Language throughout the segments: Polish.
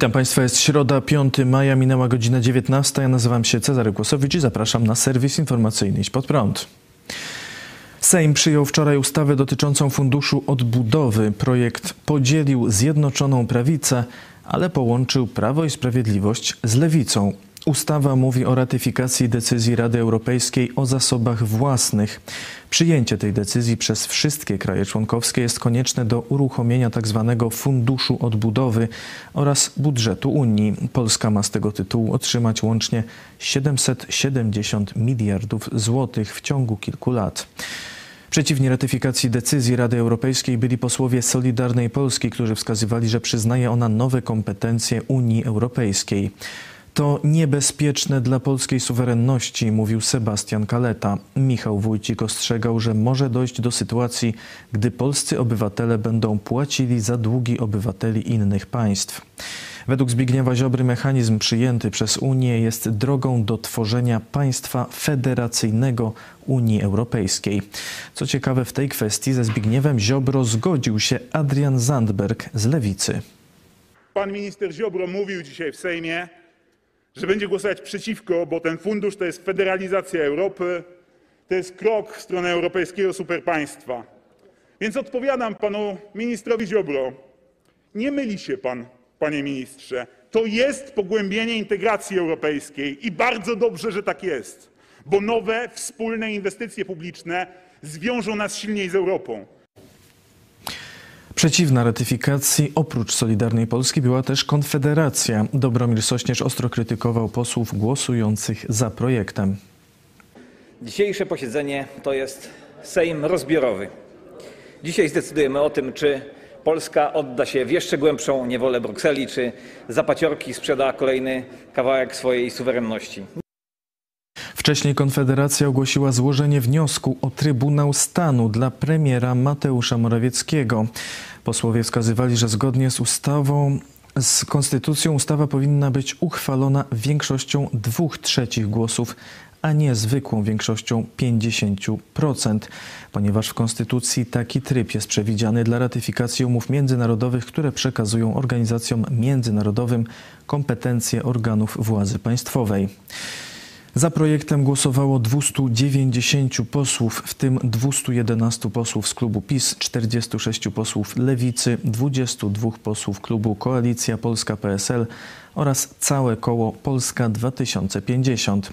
Witam Państwa, jest środa, 5 maja, minęła godzina 19. Ja nazywam się Cezary Głosowicz i zapraszam na serwis informacyjny Idź Pod Prąd. Sejm przyjął wczoraj ustawę dotyczącą Funduszu Odbudowy. Projekt podzielił Zjednoczoną Prawicę, ale połączył Prawo i Sprawiedliwość z Lewicą. Ustawa mówi o ratyfikacji decyzji Rady Europejskiej o zasobach własnych. Przyjęcie tej decyzji przez wszystkie kraje członkowskie jest konieczne do uruchomienia tzw. Tak Funduszu Odbudowy oraz budżetu Unii. Polska ma z tego tytułu otrzymać łącznie 770 miliardów złotych w ciągu kilku lat. Przeciwni ratyfikacji decyzji Rady Europejskiej byli posłowie Solidarnej Polski, którzy wskazywali, że przyznaje ona nowe kompetencje Unii Europejskiej. To niebezpieczne dla polskiej suwerenności, mówił Sebastian Kaleta. Michał Wójcik ostrzegał, że może dojść do sytuacji, gdy polscy obywatele będą płacili za długi obywateli innych państw. Według Zbigniewa Ziobry mechanizm przyjęty przez Unię jest drogą do tworzenia państwa federacyjnego Unii Europejskiej. Co ciekawe, w tej kwestii ze Zbigniewem Ziobro zgodził się Adrian Zandberg z Lewicy. Pan minister Ziobro mówił dzisiaj w Sejmie, że będzie głosować przeciwko, bo ten fundusz to jest federalizacja Europy, to jest krok w stronę europejskiego superpaństwa. Więc odpowiadam panu ministrowi Ziobro: nie myli się pan, panie ministrze. To jest pogłębienie integracji europejskiej i bardzo dobrze, że tak jest, bo nowe wspólne inwestycje publiczne zwiążą nas silniej z Europą. Przeciwna ratyfikacji oprócz Solidarnej Polski była też Konfederacja. Dobromir Sośnierz ostro krytykował posłów głosujących za projektem. Dzisiejsze posiedzenie to jest Sejm rozbiorowy. Dzisiaj zdecydujemy o tym, czy Polska odda się w jeszcze głębszą niewolę Brukseli, czy za paciorki sprzeda kolejny kawałek swojej suwerenności. Wcześniej Konfederacja ogłosiła złożenie wniosku o Trybunał Stanu dla premiera Mateusza Morawieckiego. Posłowie wskazywali, że zgodnie z ustawą z konstytucją ustawa powinna być uchwalona większością dwóch trzecich głosów, a nie zwykłą większością 50%, ponieważ w konstytucji taki tryb jest przewidziany dla ratyfikacji umów międzynarodowych, które przekazują organizacjom międzynarodowym kompetencje organów władzy państwowej. Za projektem głosowało 290 posłów, w tym 211 posłów z klubu PiS, 46 posłów Lewicy, 22 posłów klubu Koalicja Polska PSL oraz całe koło Polska 2050.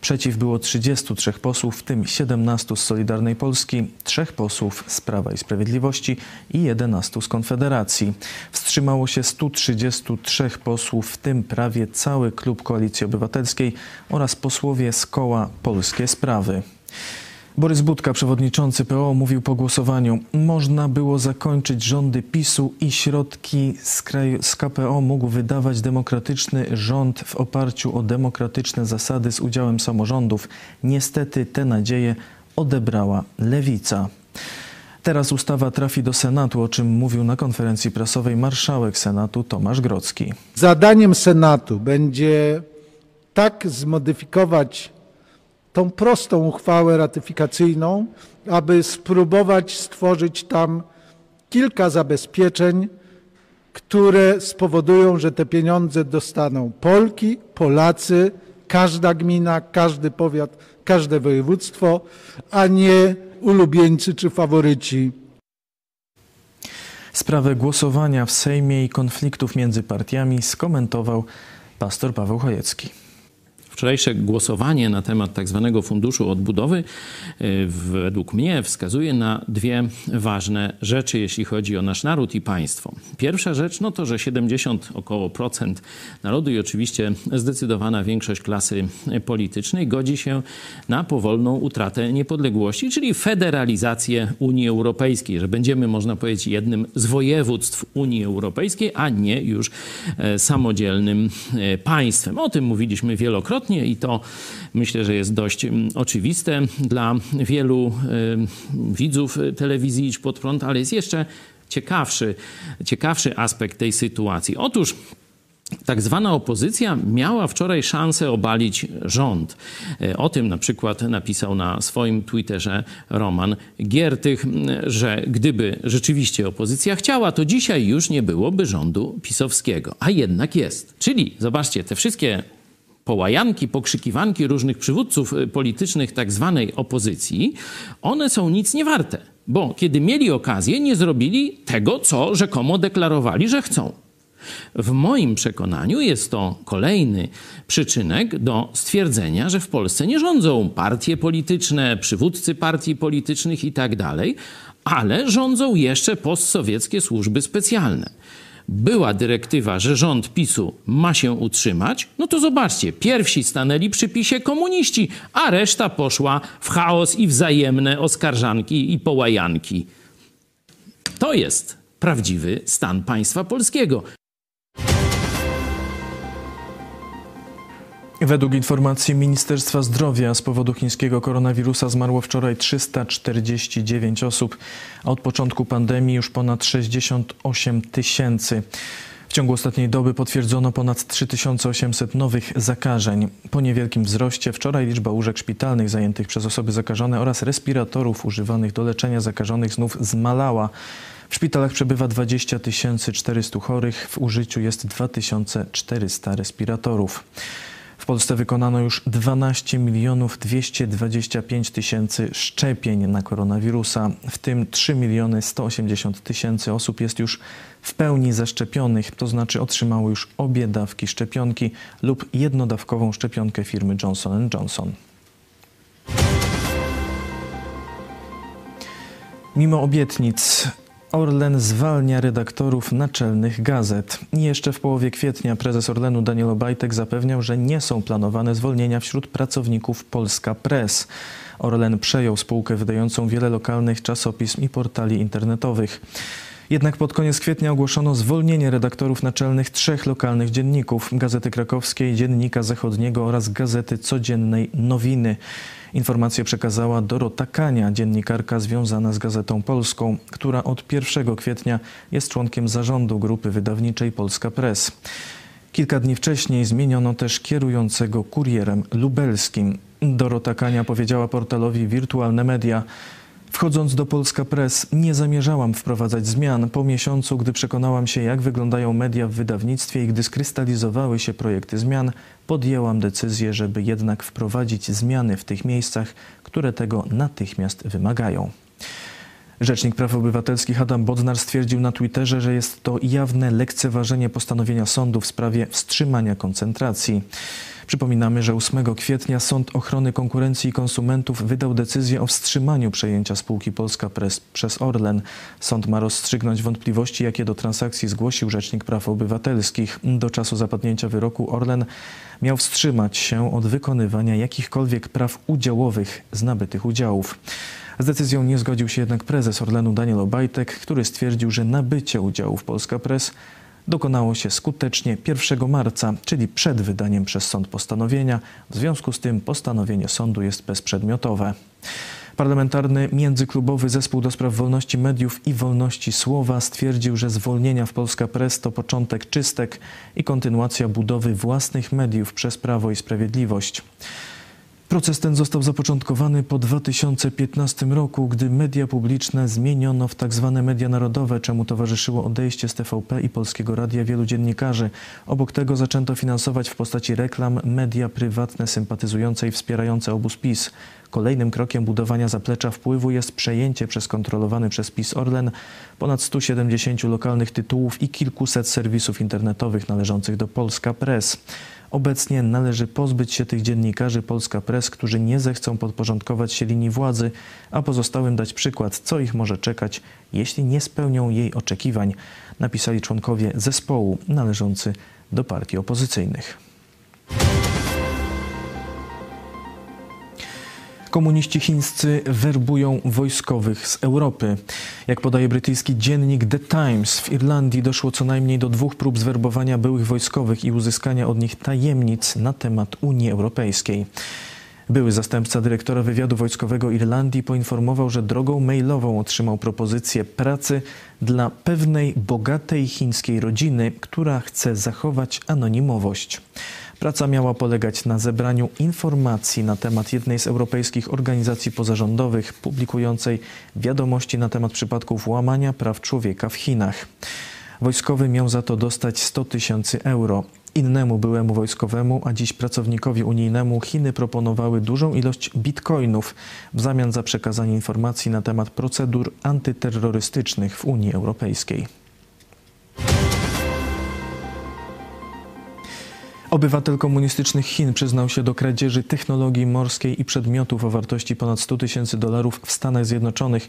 Przeciw było 33 posłów, w tym 17 z Solidarnej Polski, 3 posłów z Prawa i Sprawiedliwości i 11 z Konfederacji. Wstrzymało się 133 posłów, w tym prawie cały klub Koalicji Obywatelskiej oraz posłowie z koła Polskie Sprawy. Borys Budka, przewodniczący PO, mówił po głosowaniu: Można było zakończyć rządy PiSu i środki z, kraju, z KPO mógł wydawać demokratyczny rząd w oparciu o demokratyczne zasady z udziałem samorządów. Niestety te nadzieje odebrała lewica. Teraz ustawa trafi do Senatu, o czym mówił na konferencji prasowej marszałek Senatu Tomasz Grocki. Zadaniem Senatu będzie tak zmodyfikować tą prostą uchwałę ratyfikacyjną, aby spróbować stworzyć tam kilka zabezpieczeń, które spowodują, że te pieniądze dostaną Polki, Polacy, każda gmina, każdy powiat, każde województwo, a nie ulubieńcy czy faworyci. Sprawę głosowania w Sejmie i konfliktów między partiami skomentował pastor Paweł Chojecki. Wczorajsze głosowanie na temat tak zwanego funduszu odbudowy y, według mnie wskazuje na dwie ważne rzeczy, jeśli chodzi o nasz naród i państwo. Pierwsza rzecz no to, że 70 około procent narodu i oczywiście zdecydowana większość klasy politycznej godzi się na powolną utratę niepodległości, czyli federalizację Unii Europejskiej, że będziemy, można powiedzieć, jednym z województw Unii Europejskiej, a nie już e, samodzielnym e, państwem. O tym mówiliśmy wielokrotnie wielokrotnie i to myślę, że jest dość mm, oczywiste dla wielu widzów telewizji Idź Pod Prąd, ale jest jeszcze ciekawszy, ciekawszy aspekt tej sytuacji. Otóż tak zwana opozycja miała wczoraj szansę obalić rząd. E, o tym na przykład napisał na swoim Twitterze Roman Giertych, że gdyby rzeczywiście opozycja chciała, to dzisiaj już nie byłoby rządu pisowskiego. A jednak jest. Czyli zobaczcie, te wszystkie połajanki, pokrzykiwanki różnych przywódców e, politycznych tak zwanej opozycji, one są nic nie warte. Bo kiedy mieli okazję, nie zrobili tego, co rzekomo deklarowali, że chcą. W moim przekonaniu jest to kolejny przyczynek do stwierdzenia, że w Polsce nie rządzą partie polityczne, przywódcy partii politycznych i tak ale rządzą jeszcze postsowieckie służby specjalne. Była dyrektywa, że rząd PiSu ma się utrzymać, no to zobaczcie, pierwsi stanęli przy PiSie komuniści, a reszta poszła w chaos i wzajemne oskarżanki i połajanki. To jest prawdziwy stan państwa polskiego. Według informacji Ministerstwa Zdrowia z powodu chińskiego koronawirusa zmarło wczoraj 349 osób, a od początku pandemii już ponad 68 tysięcy. W ciągu ostatniej doby potwierdzono ponad 3800 nowych zakażeń. Po niewielkim wzroście wczoraj liczba łóżek szpitalnych zajętych przez osoby zakażone oraz respiratorów używanych do leczenia zakażonych znów zmalała. W szpitalach przebywa 20 400 chorych, w użyciu jest 2400 respiratorów. W Polsce wykonano już 12 milionów 225 tysięcy szczepień na koronawirusa, w tym 3 miliony 180 tysięcy osób jest już w pełni zaszczepionych, to znaczy otrzymały już obie dawki szczepionki lub jednodawkową szczepionkę firmy Johnson Johnson. Mimo obietnic Orlen zwalnia redaktorów naczelnych gazet. Jeszcze w połowie kwietnia prezes Orlenu Daniel Obajtek zapewniał, że nie są planowane zwolnienia wśród pracowników Polska Press. Orlen przejął spółkę wydającą wiele lokalnych czasopism i portali internetowych. Jednak pod koniec kwietnia ogłoszono zwolnienie redaktorów naczelnych trzech lokalnych dzienników Gazety Krakowskiej, Dziennika Zachodniego oraz Gazety Codziennej Nowiny. Informację przekazała Dorota Kania, dziennikarka związana z Gazetą Polską, która od 1 kwietnia jest członkiem zarządu grupy wydawniczej Polska Press. Kilka dni wcześniej zmieniono też kierującego kurierem lubelskim. Dorota Kania powiedziała portalowi Wirtualne Media, Wchodząc do Polska Press, nie zamierzałam wprowadzać zmian. Po miesiącu, gdy przekonałam się, jak wyglądają media w wydawnictwie i gdy skrystalizowały się projekty zmian, podjęłam decyzję, żeby jednak wprowadzić zmiany w tych miejscach, które tego natychmiast wymagają. Rzecznik Praw Obywatelskich Adam Bodnar stwierdził na Twitterze, że jest to jawne lekceważenie postanowienia sądu w sprawie wstrzymania koncentracji. Przypominamy, że 8 kwietnia Sąd Ochrony Konkurencji i Konsumentów wydał decyzję o wstrzymaniu przejęcia spółki Polska Press przez Orlen. Sąd ma rozstrzygnąć wątpliwości, jakie do transakcji zgłosił Rzecznik Praw Obywatelskich. Do czasu zapadnięcia wyroku Orlen miał wstrzymać się od wykonywania jakichkolwiek praw udziałowych z nabytych udziałów. Z decyzją nie zgodził się jednak prezes Orlenu Daniel Obajtek, który stwierdził, że nabycie udziałów Polska Press dokonało się skutecznie 1 marca, czyli przed wydaniem przez sąd postanowienia. W związku z tym postanowienie sądu jest bezprzedmiotowe. Parlamentarny Międzyklubowy Zespół do Spraw Wolności Mediów i Wolności Słowa stwierdził, że zwolnienia w Polska Press to początek czystek i kontynuacja budowy własnych mediów przez Prawo i Sprawiedliwość. Proces ten został zapoczątkowany po 2015 roku, gdy media publiczne zmieniono w tzw. Tak media narodowe, czemu towarzyszyło odejście z TVP i Polskiego Radia wielu dziennikarzy. Obok tego zaczęto finansować w postaci reklam media prywatne sympatyzujące i wspierające obóz PiS. Kolejnym krokiem budowania zaplecza wpływu jest przejęcie przez kontrolowany przez PiS Orlen ponad 170 lokalnych tytułów i kilkuset serwisów internetowych należących do Polska Press. Obecnie należy pozbyć się tych dziennikarzy Polska Press, którzy nie zechcą podporządkować się linii władzy, a pozostałym dać przykład, co ich może czekać, jeśli nie spełnią jej oczekiwań, napisali członkowie zespołu należący do partii opozycyjnych. Komuniści chińscy werbują wojskowych z Europy. Jak podaje brytyjski dziennik The Times, w Irlandii doszło co najmniej do dwóch prób zwerbowania byłych wojskowych i uzyskania od nich tajemnic na temat Unii Europejskiej. Były zastępca dyrektora wywiadu wojskowego Irlandii poinformował, że drogą mailową otrzymał propozycję pracy dla pewnej bogatej chińskiej rodziny, która chce zachować anonimowość. Praca miała polegać na zebraniu informacji na temat jednej z europejskich organizacji pozarządowych publikującej wiadomości na temat przypadków łamania praw człowieka w Chinach. Wojskowy miał za to dostać 100 tysięcy euro. Innemu byłemu wojskowemu, a dziś pracownikowi unijnemu Chiny proponowały dużą ilość bitcoinów w zamian za przekazanie informacji na temat procedur antyterrorystycznych w Unii Europejskiej. Obywatel komunistycznych Chin przyznał się do kradzieży technologii morskiej i przedmiotów o wartości ponad 100 tysięcy dolarów w Stanach Zjednoczonych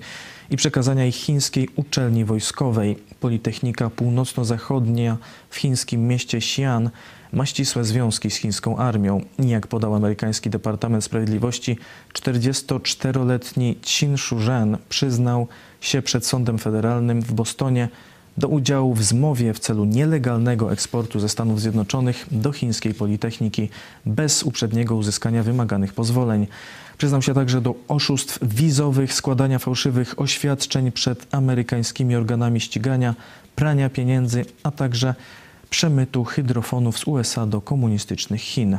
i przekazania ich chińskiej uczelni wojskowej. Politechnika Północno-Zachodnia w chińskim mieście Xi'an ma ścisłe związki z chińską armią. Jak podał amerykański Departament Sprawiedliwości, 44-letni Qin Shuzhen przyznał się przed sądem federalnym w Bostonie do udziału w zmowie w celu nielegalnego eksportu ze Stanów Zjednoczonych do chińskiej Politechniki bez uprzedniego uzyskania wymaganych pozwoleń. Przyznał się także do oszustw wizowych, składania fałszywych oświadczeń przed amerykańskimi organami ścigania, prania pieniędzy, a także przemytu hydrofonów z USA do komunistycznych Chin.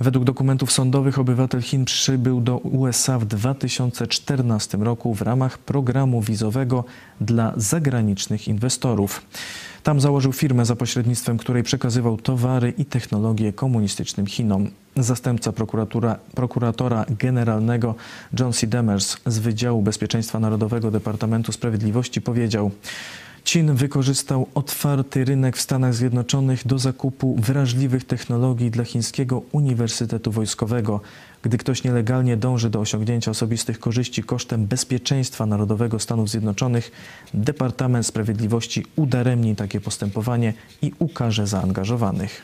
Według dokumentów sądowych obywatel Chin przybył do USA w 2014 roku w ramach programu wizowego dla zagranicznych inwestorów. Tam założył firmę, za pośrednictwem której przekazywał towary i technologie komunistycznym Chinom. Zastępca prokuratora generalnego John C. Demers z Wydziału Bezpieczeństwa Narodowego Departamentu Sprawiedliwości powiedział: Chin wykorzystał otwarty rynek w Stanach Zjednoczonych do zakupu wrażliwych technologii dla chińskiego Uniwersytetu Wojskowego. Gdy ktoś nielegalnie dąży do osiągnięcia osobistych korzyści kosztem bezpieczeństwa narodowego Stanów Zjednoczonych, Departament Sprawiedliwości udaremni takie postępowanie i ukarze zaangażowanych.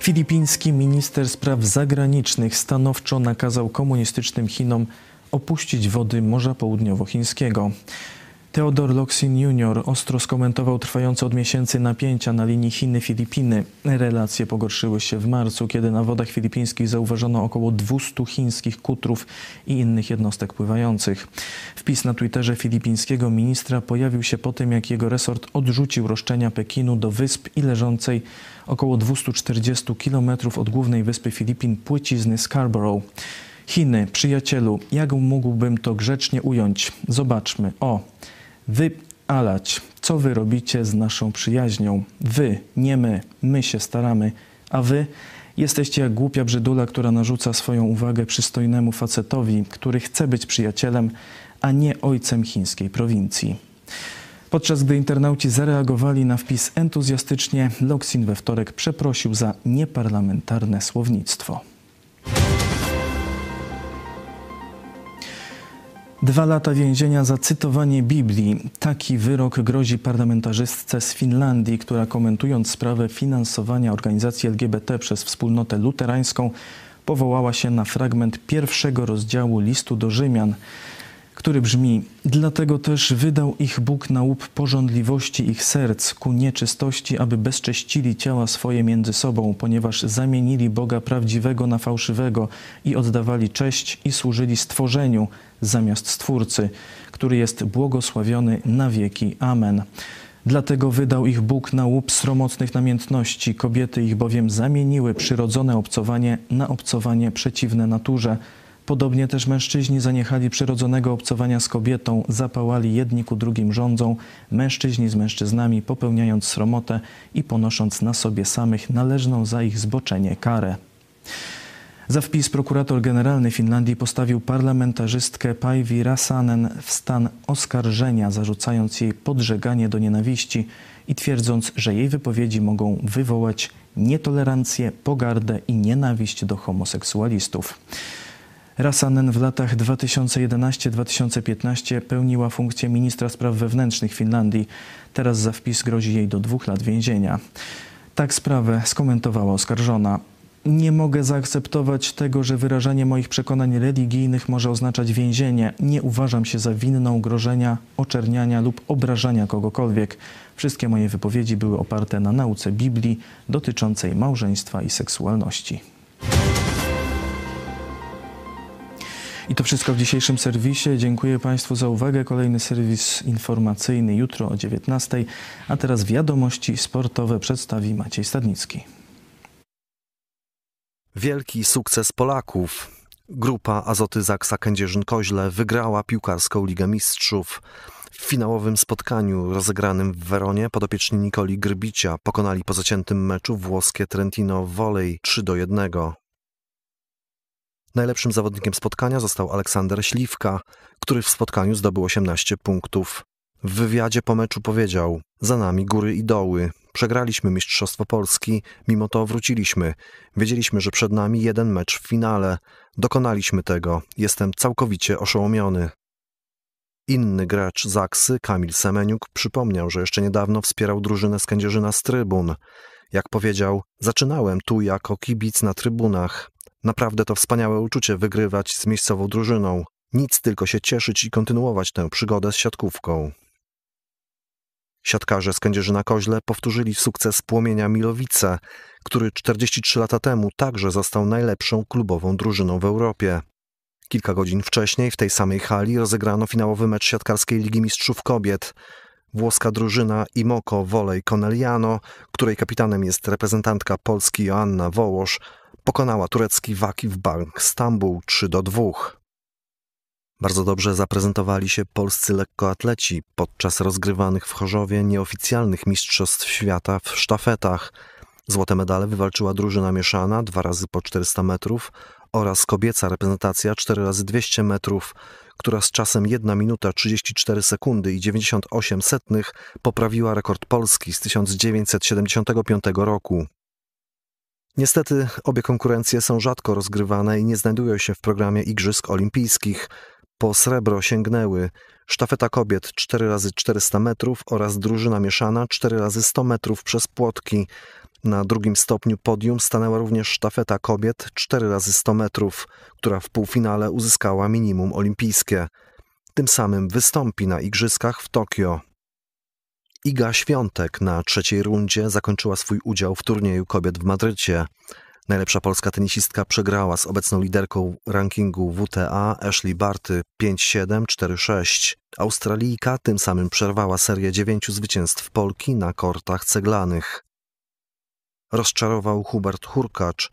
Filipiński minister spraw zagranicznych stanowczo nakazał komunistycznym Chinom opuścić wody Morza Południowochińskiego. Theodor Locsin Jr. ostro skomentował trwające od miesięcy napięcia na linii Chiny-Filipiny. Relacje pogorszyły się w marcu, kiedy na wodach filipińskich zauważono około 200 chińskich kutrów i innych jednostek pływających. Wpis na Twitterze filipińskiego ministra pojawił się po tym, jak jego resort odrzucił roszczenia Pekinu do wysp i leżącej około 240 km od głównej wyspy Filipin płycizny Scarborough. Chiny, przyjacielu, jak mógłbym to grzecznie ująć? Zobaczmy. O, wy, alać, co wy robicie z naszą przyjaźnią? Wy, nie my, my się staramy, a wy jesteście jak głupia brzydula, która narzuca swoją uwagę przystojnemu facetowi, który chce być przyjacielem, a nie ojcem chińskiej prowincji. Podczas gdy internauci zareagowali na wpis entuzjastycznie, Loksin we wtorek przeprosił za nieparlamentarne słownictwo. Dwa lata więzienia za cytowanie Biblii. Taki wyrok grozi parlamentarzystce z Finlandii, która komentując sprawę finansowania organizacji LGBT przez wspólnotę luterańską, powołała się na fragment pierwszego rozdziału listu do Rzymian, który brzmi: Dlatego też wydał ich Bóg na łup porządliwości ich serc ku nieczystości, aby bezcześcili ciała swoje między sobą, ponieważ zamienili Boga prawdziwego na fałszywego i oddawali cześć i służyli stworzeniu zamiast Stwórcy, który jest błogosławiony na wieki. Amen. Dlatego wydał ich Bóg na łup sromotnych namiętności. Kobiety ich bowiem zamieniły przyrodzone obcowanie na obcowanie przeciwne naturze. Podobnie też mężczyźni zaniechali przyrodzonego obcowania z kobietą, zapałali jedni ku drugim rządzą, mężczyźni z mężczyznami, popełniając sromotę i ponosząc na sobie samych należną za ich zboczenie karę. Za wpis prokurator generalny Finlandii postawił parlamentarzystkę Päivi Rasanen w stan oskarżenia, zarzucając jej podżeganie do nienawiści i twierdząc, że jej wypowiedzi mogą wywołać nietolerancję, pogardę i nienawiść do homoseksualistów. Rasanen w latach 2011-2015 pełniła funkcję ministra spraw wewnętrznych Finlandii. Teraz za wpis grozi jej do dwóch lat więzienia. Tak sprawę skomentowała oskarżona. Nie mogę zaakceptować tego, że wyrażanie moich przekonań religijnych może oznaczać więzienie. Nie uważam się za winną grożenia, oczerniania lub obrażania kogokolwiek. Wszystkie moje wypowiedzi były oparte na nauce Biblii dotyczącej małżeństwa i seksualności. I to wszystko w dzisiejszym serwisie. Dziękuję Państwu za uwagę. Kolejny serwis informacyjny jutro o 19, a teraz wiadomości sportowe przedstawi Maciej Stadnicki. Wielki sukces Polaków. Grupa Azoty Zaksa Kędzierzyn-Koźle wygrała piłkarską Ligę Mistrzów. W finałowym spotkaniu rozegranym w Weronie podopieczni Nikoli Grbicia pokonali po zaciętym meczu włoskie Trentino Volley 3 do 1. Najlepszym zawodnikiem spotkania został Aleksander Śliwka, który w spotkaniu zdobył 18 punktów. W wywiadzie po meczu powiedział: Za nami góry i doły. Przegraliśmy Mistrzostwo Polski, mimo to wróciliśmy. Wiedzieliśmy, że przed nami jeden mecz w finale. Dokonaliśmy tego. Jestem całkowicie oszołomiony. Inny gracz Zaksy, Kamil Semeniuk, przypomniał, że jeszcze niedawno wspierał drużynę z Kędzierzyna z trybun. Jak powiedział, zaczynałem tu jako kibic na trybunach. Naprawdę to wspaniałe uczucie wygrywać z miejscową drużyną. Nic tylko się cieszyć i kontynuować tę przygodę z siatkówką. Siatkarze z Kędzierzyna Koźle powtórzyli sukces Płomienia Milowice, który 43 lata temu także został najlepszą klubową drużyną w Europie. Kilka godzin wcześniej w tej samej hali rozegrano finałowy mecz siatkarskiej Ligi Mistrzów Kobiet. Włoska drużyna Imoko Volley Coneliano, której kapitanem jest reprezentantka Polski Joanna Wołosz, pokonała turecki Wakif Bank Stambuł 3 do 2. Bardzo dobrze zaprezentowali się polscy lekkoatleci podczas rozgrywanych w Chorzowie nieoficjalnych Mistrzostw Świata w sztafetach. Złote medale wywalczyła drużyna mieszana dwa razy po 400 metrów oraz kobieca reprezentacja 4 razy 200 metrów, która z czasem 1 minuta 34 sekundy i 98 setnych poprawiła rekord Polski z 1975 roku. Niestety obie konkurencje są rzadko rozgrywane i nie znajdują się w programie Igrzysk Olimpijskich. Po srebro sięgnęły sztafeta kobiet 4 razy 400 metrów oraz drużyna mieszana 4 razy 100 metrów przez płotki. Na drugim stopniu podium stanęła również sztafeta kobiet 4 razy 100 metrów, która w półfinale uzyskała minimum olimpijskie. Tym samym wystąpi na Igrzyskach w Tokio. Iga Świątek na trzeciej rundzie zakończyła swój udział w turnieju kobiet w Madrycie. Najlepsza polska tenisistka przegrała z obecną liderką rankingu WTA Ashley Barty 5-7-4-6. Australijka tym samym przerwała serię dziewięciu zwycięstw Polki na kortach ceglanych. Rozczarował Hubert Hurkacz.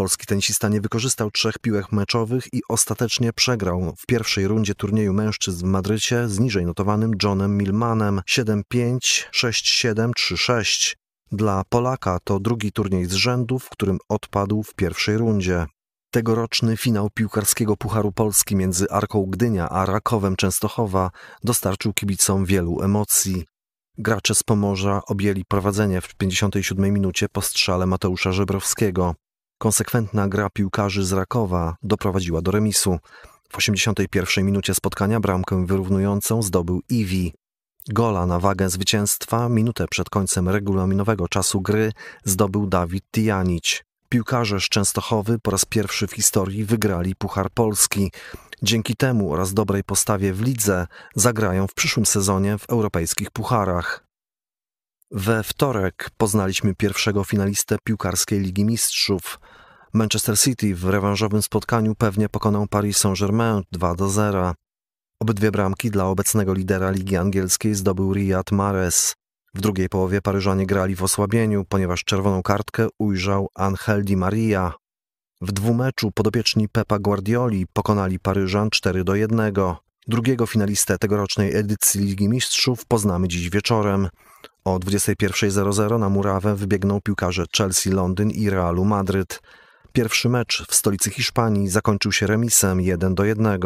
Polski tenisista nie wykorzystał trzech piłek meczowych i ostatecznie przegrał w pierwszej rundzie turnieju mężczyzn w Madrycie z niżej notowanym Johnem Milmanem 7-5, 6-7, 3-6. Dla Polaka to drugi turniej z rzędu, w którym odpadł w pierwszej rundzie. Tegoroczny finał piłkarskiego Pucharu Polski między Arką Gdynia a Rakowem Częstochowa dostarczył kibicom wielu emocji. Gracze z Pomorza objęli prowadzenie w 57 minucie po strzale Mateusza Żebrowskiego. Konsekwentna gra piłkarzy z Rakowa doprowadziła do remisu. W 81 minucie spotkania bramkę wyrównującą zdobył Iwi. Gola na wagę zwycięstwa minutę przed końcem regulaminowego czasu gry zdobył Dawid Tijanić. Piłkarze z Częstochowy po raz pierwszy w historii wygrali Puchar Polski. Dzięki temu oraz dobrej postawie w lidze zagrają w przyszłym sezonie w europejskich pucharach. We wtorek poznaliśmy pierwszego finalistę piłkarskiej Ligi Mistrzów. Manchester City w rewanżowym spotkaniu pewnie pokonał Paris Saint-Germain 2 do 0. Obydwie bramki dla obecnego lidera Ligi Angielskiej zdobył Riyad Mahrez. W drugiej połowie Paryżanie grali w osłabieniu, ponieważ czerwoną kartkę ujrzał Angel Di Maria. W dwumeczu podopieczni Pepa Guardioli pokonali Paryżan 4 do 1. Drugiego finalistę tegorocznej edycji Ligi Mistrzów poznamy dziś wieczorem. O 21.00 na murawę wybiegną piłkarze Chelsea Londyn i Realu Madryt. Pierwszy mecz w stolicy Hiszpanii zakończył się remisem 1 do 1.